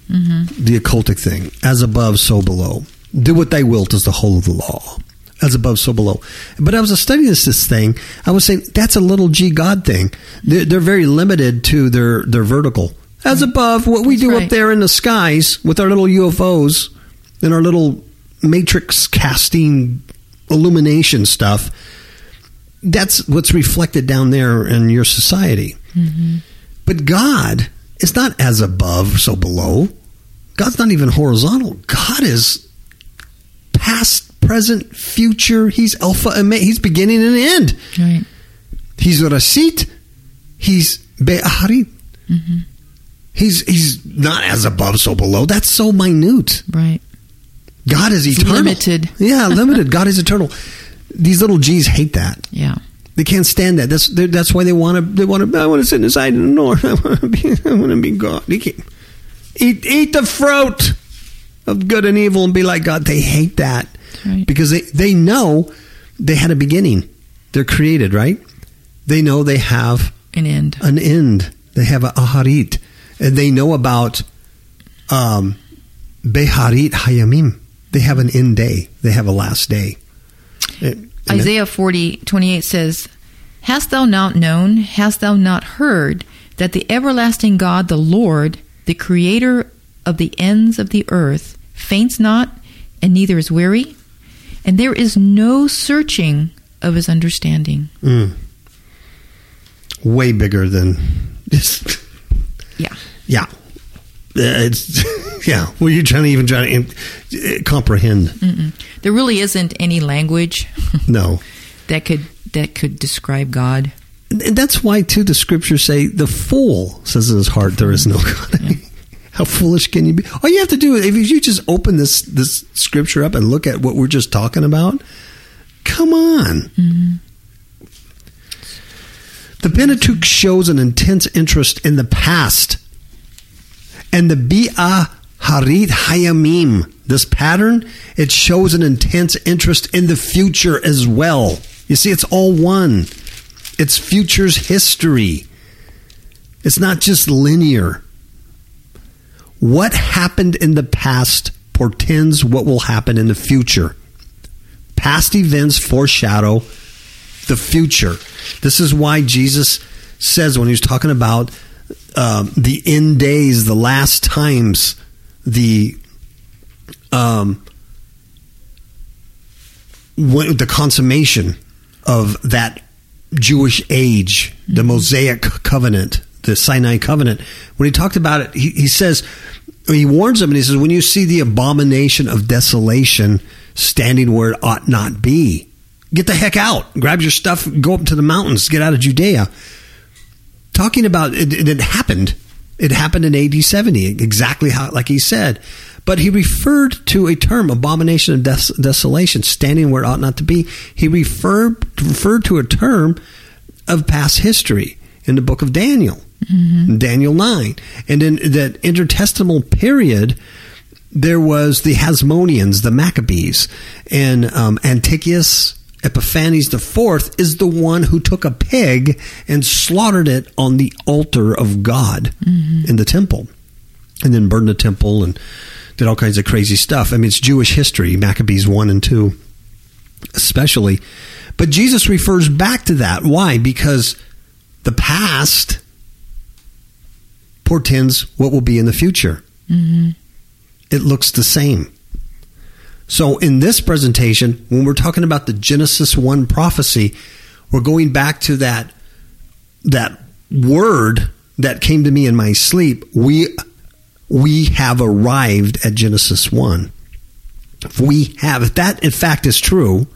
Mm-hmm. The occultic thing. As above, so below. Do what they wilt is the whole of the law. as above, so below. But I was studying this this thing. I was saying that's a little g God thing. They're, they're very limited to their their vertical. As above, what we That's do up there in the skies with our little UFOs and our little matrix casting illumination stuff. That's what's reflected down there in your society. Mm-hmm. But God is not as above, so below. God's not even horizontal. God is past, present, future. He's Alpha and Omega. He's beginning and end. Right. He's Rashit. He's Be'aharit. Mm-hmm. He's he's not as above, so below. That's so minute. Right. God is eternal. limited. Yeah, limited. God is eternal. These little G's hate that. Yeah. They can't stand that. That's that's why they want to. They want to. I want to sit inside in the north. I want to be. I want to be God. They can't eat eat the fruit of good and evil and be like God. They hate that Right. because they they know they had a beginning. They're created, right? They know they have An end. an end. They have a aharit, and they know about um, be'aharit hayamim. They have an end day. They have a last day. And- Isaiah 40, 28 says, Hast thou not known, hast thou not heard, that the everlasting God, the Lord, the creator of the ends of the earth, faints not, and neither is weary? And there is no searching of his understanding. Mm. Way bigger than this. Yeah. Yeah. Uh, It's yeah. Well, you're trying to even try to uh, comprehend. Mm-mm. There really isn't any language No, that could that could describe God. and that's why too the scriptures say the fool says in his heart there is no God. Yeah. How foolish can you be? All you have to do is if you just open this this scripture up and look at what we're just talking about. Come on. The Pentateuch shows an intense interest in the past. And the Bi'ah Harit Hayamim, this pattern, it shows an intense interest in the future as well. You see, it's all one. It's future's history. It's not just linear. What happened in the past portends what will happen in the future. Past events foreshadow the future. This is why Jesus says when he was talking about um, the end days, the last times, the um, when, the consummation of that Jewish age, the Mosaic covenant, the Sinai covenant. When he talked about it, he, he says, he warns them and he says, when you see the abomination of desolation standing where it ought not be, get the heck out. Grab your stuff, go up to the mountains, get out of Judea. Talking about it, it, it happened. It happened in AD 70, exactly how, like he said. But he referred to a term, abomination of des- desolation, standing where it ought not to be. He referred referred to a term of past history in the book of Daniel, Daniel 9. And in that intertestamental period, there was the Hasmoneans, the Maccabees, and um, Antiochus Epiphanes IV is the one who took a pig and slaughtered it on the altar of God mm-hmm. in the temple, and then burned the temple and did all kinds of crazy stuff. I mean, it's Jewish history, Maccabees 1 and 2, especially. But Jesus refers back to that. Why? Because the past portends what will be in the future. Mm-hmm. It looks the same. So, in this presentation, when we're talking about the Genesis 1 prophecy, we're going back to that that word that came to me in my sleep. We we have arrived at Genesis 1. If we have, if that in fact is true,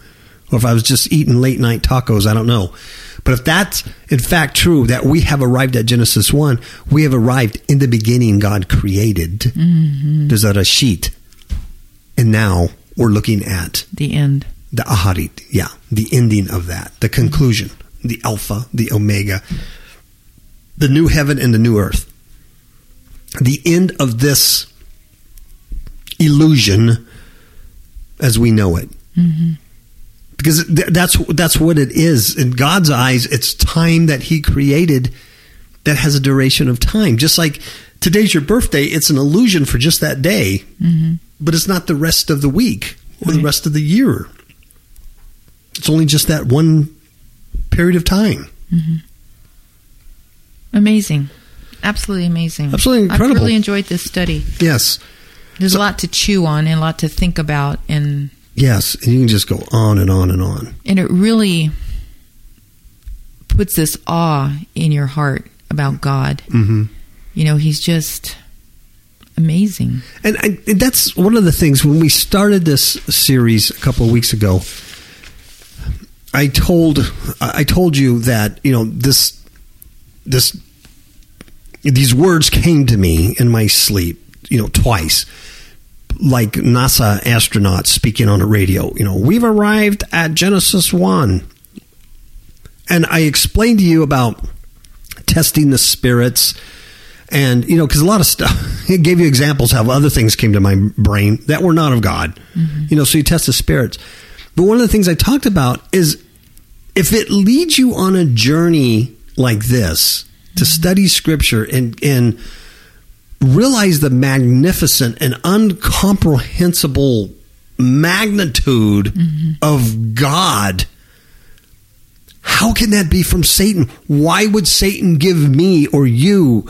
or if I was just eating late night tacos, I don't know. But if that's in fact true, that we have arrived at Genesis 1, we have arrived in the beginning, God created. Mm-hmm. There's a sheet. And now we're looking at The end. the aharit, yeah, the ending of that, the conclusion, the alpha, the omega, the new heaven and the new earth. The end of this illusion as we know it. Mm-hmm. Because th- that's that's what it is in God's eyes. It's time that He created that has a duration of time. Just like today's your birthday, it's an illusion for just that day, but it's not the rest of the week or the rest of the year. It's only just that one period of time. Amazing. Absolutely amazing. Absolutely incredible. I really enjoyed this study. Yes. There's So- a lot to chew on and a lot to think about and Yes. And you can just go on and on and on. and it really puts this awe in your heart about God. hmm You know, he's just amazing. And I, that's one of the things when we started this series a couple of weeks ago. I told I told you that you know this this these words came to me in my sleep, you know, twice. Like NASA astronauts speaking on a radio, you know, we've arrived at Genesis 1. And I explained to you about testing the spirits and you know because a lot of stuff it gave you examples how other things came to my brain that were not of god. Mm-hmm. You know so you test the spirits. But one of the things i talked about is if it leads you on a journey like this to mm-hmm. study scripture and and realize the magnificent and uncomprehensible magnitude mm-hmm. of god how can that be from Satan? Why would Satan give me or you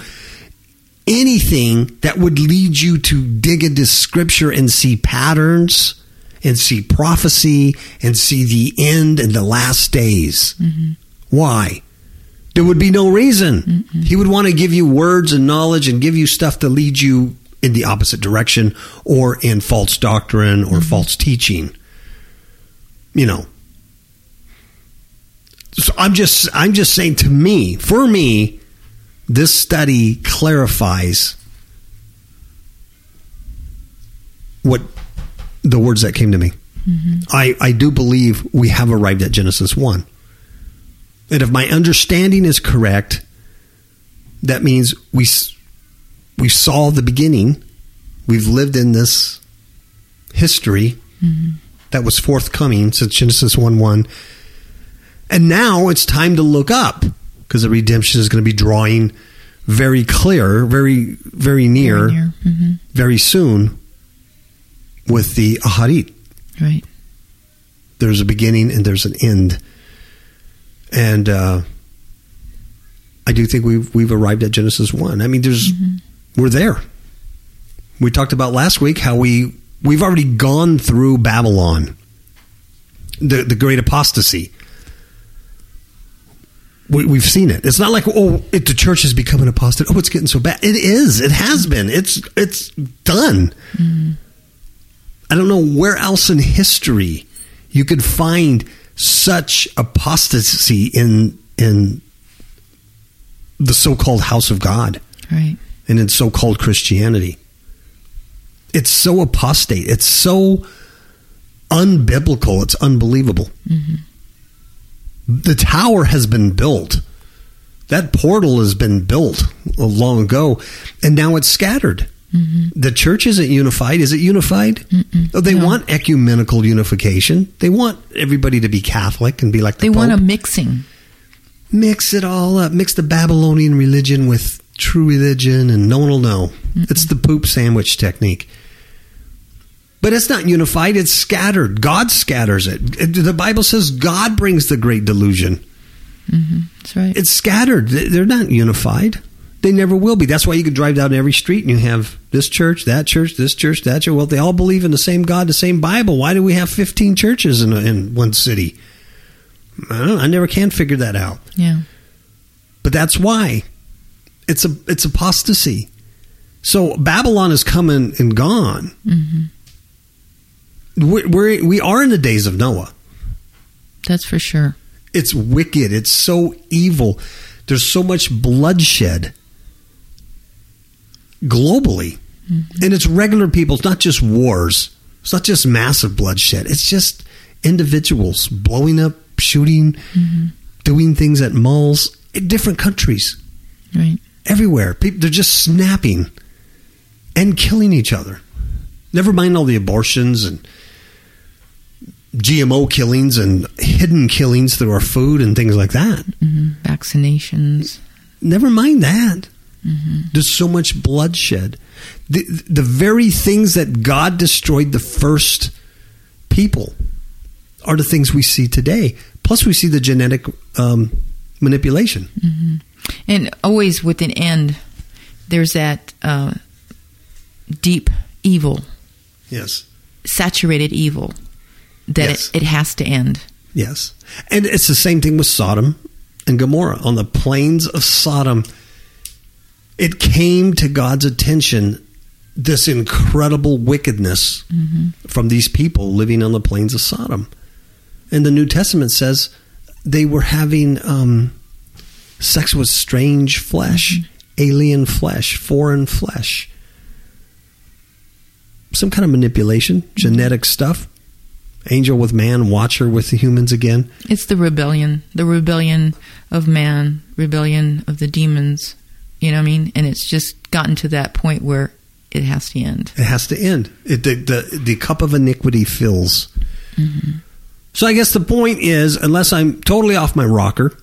anything that would lead you to dig into scripture and see patterns and see prophecy and see the end and the last days? Mm-hmm. Why? There would be no reason. He would want to give you words and knowledge and give you stuff to lead you in the opposite direction or in false doctrine or mm-hmm. false teaching. You know, so I'm just I'm just saying to me, for me, this study clarifies what the words that came to me. Mm-hmm. I, I do believe we have arrived at Genesis 1. And if my understanding is correct, that means we we saw the beginning. We've lived in this history mm-hmm. that was forthcoming since Genesis 1 1. And now it's time to look up because the redemption is going to be drawing very clear, very, very near, Very near. hmm very soon with the Aharit. Right. There's a beginning and there's an end. And uh, I do think we've, we've arrived at Genesis 1. I mean, there's, we're there. We talked about last week how we, we've already gone through Babylon, the, the great apostasy. We, we've seen it. It's not like oh, it, the church is becoming apostate. Oh, it's getting so bad. It is. It has been. It's it's done. Mm-hmm. I don't know where else in history you could find such apostasy in in the so-called house of God Right. and in so-called Christianity. It's so apostate. It's so unbiblical. It's unbelievable. Mm-hmm. The tower has been built. That portal has been built long ago, and now it's scattered. Mm-hmm. The church isn't unified. Is it unified? Oh, they No. want ecumenical unification. They want everybody to be Catholic and be like the They want a mixing. mix it all up. Mix the Babylonian religion with true religion, and no one will know. It's the poop sandwich technique. But it's not unified, it's scattered. God scatters it. The Bible says God brings the great delusion. Mm-hmm. That's right. It's scattered. They- They're not unified. They never will be. That's why you can drive down every street and you have this church, that church, this church, that church. Well, they all believe in the same God, the same Bible. Why do we have 15 churches in, in one city? I don't know. I never can figure that out. yeah. But that's why it's a it's apostasy. So Babylon is coming and gone. Mm-hmm. We're, we're we are in the days of Noah. That's for sure. It's wicked. It's so evil. There's so much bloodshed globally, mm-hmm. and it's regular people. It's not just wars. It's not just massive bloodshed. It's just individuals blowing up, shooting, mm-hmm. doing things at malls in different countries Right. everywhere. People, they're just snapping and killing each other. Never mind all the abortions and GMO killings and hidden killings through our food and things like that. hmm Vaccinations. Never mind that. There's so much bloodshed. The, the very things that God destroyed the first people are the things we see today. Plus, we see the genetic um, manipulation. And always with an end, there's that uh, deep evil, Yes. saturated evil that Yes. it, it has to end. Yes. And it's the same thing with Sodom and Gomorrah. On the plains of Sodom, it came to God's attention this incredible wickedness mm-hmm. from these people living on the plains of Sodom. And the New Testament says they were having um, sex with strange flesh, mm-hmm. alien flesh, foreign flesh. Some kind of manipulation, mm-hmm. genetic stuff. Angel with man, watcher with the humans again. It's the rebellion, the rebellion of man, rebellion of the demons. You know what I mean? And it's just gotten to that point where it has to end. It has to end. It, the, the the cup of iniquity fills. Mm-hmm. So I guess the point is, unless I'm totally off my rocker,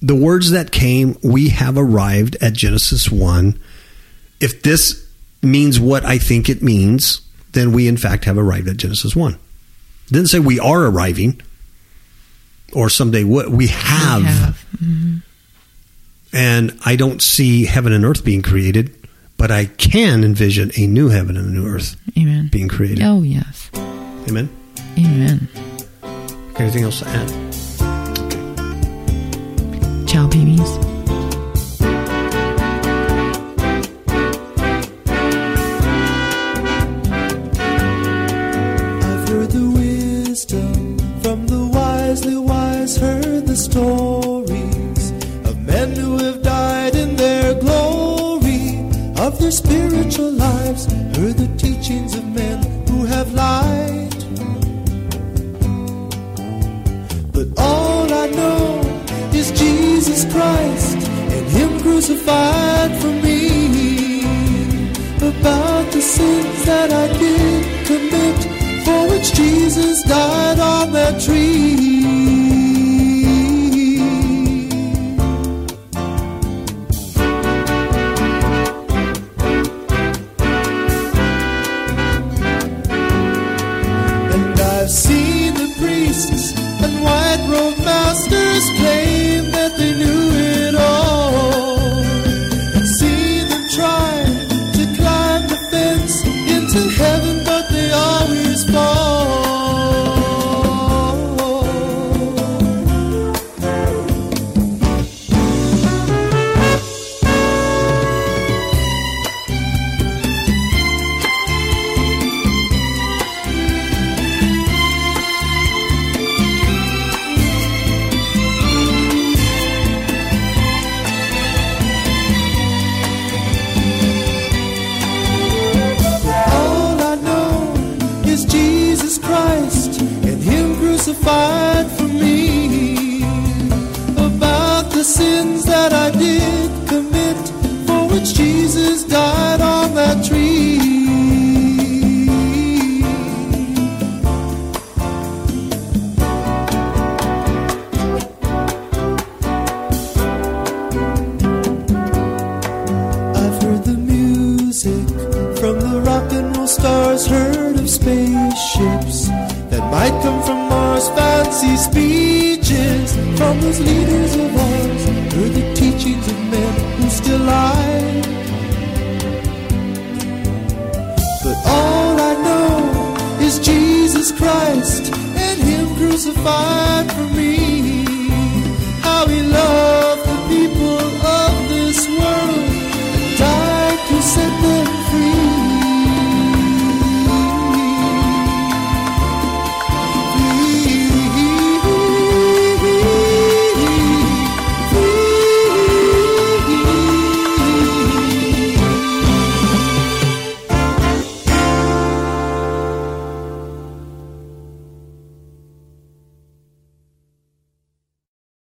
the words that came, we have arrived at Genesis one. If this means what I think it means, then we in fact have arrived at Genesis one. didn't say we are arriving, or someday what we have. We have. Mhm. and I don't see heaven and earth being created, but I can envision a new heaven and a new earth Amen. being created. Oh, yes. Amen. Amen. Anything else to add? Ciao, babies. Spiritual lives, heard the teachings of men who have lied. But all I know is Jesus Christ and Him crucified for me. About the sins that I did commit, for which Jesus died on that tree.